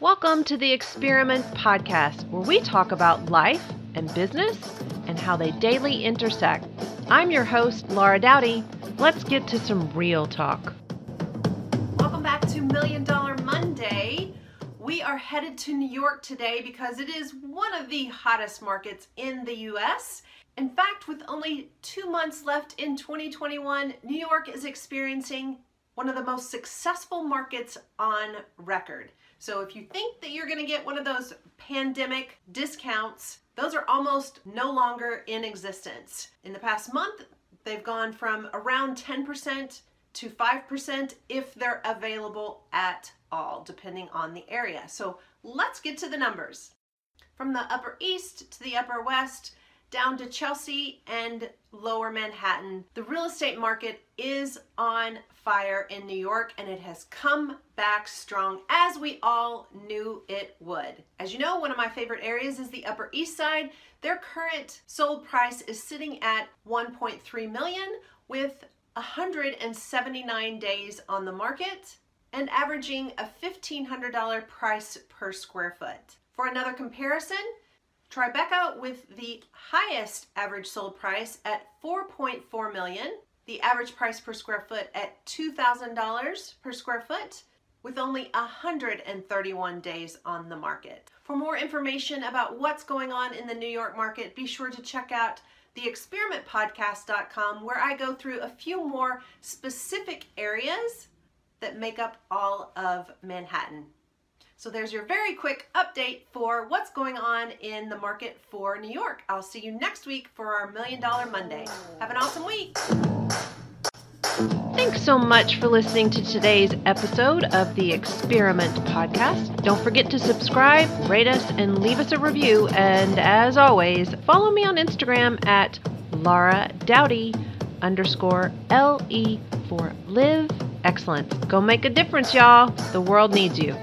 Welcome to the Experiment Podcast, where we talk about life and business and how they daily intersect. I'm your host, Laura Doughty. Let's get to some real talk. Welcome back to Million Dollar Monday. We are headed to New York today because it is one of the hottest markets in the US. In fact, with only two months left in 2021, New York is experiencing one of the most successful markets on record. So if you think that you're going to get one of those pandemic discounts, those are almost no longer in existence. In the past month, they've gone from around 10% to 5% if they're available at all, depending on the area. So let's get to the numbers. From the Upper East to the Upper West, down to Chelsea and lower Manhattan. The real estate market is on fire in New York and it has come back strong as we all knew it would. As you know, one of my favorite areas is the Upper East Side. Their current sold price is sitting at 1.3 million with 179 days on the market and averaging a $1,500 price per square foot. For another comparison, Tribeca with the highest average sold price at 4.4 million, the average price per square foot at $2,000 per square foot, with only 131 days on the market. For more information about what's going on in the New York market, be sure to check out theexperimentpodcast.com where I go through a few more specific areas that make up all of Manhattan. So there's your very quick update for what's going on in the market for New York. I'll see you next week for our Million Dollar Monday. Have an awesome week. Thanks so much for listening to today's episode of the Experiment Podcast. Don't forget to subscribe, rate us, and leave us a review. And as always, follow me on Instagram at Laura Doughty underscore L E for live excellence. Go make a difference, y'all. The world needs you.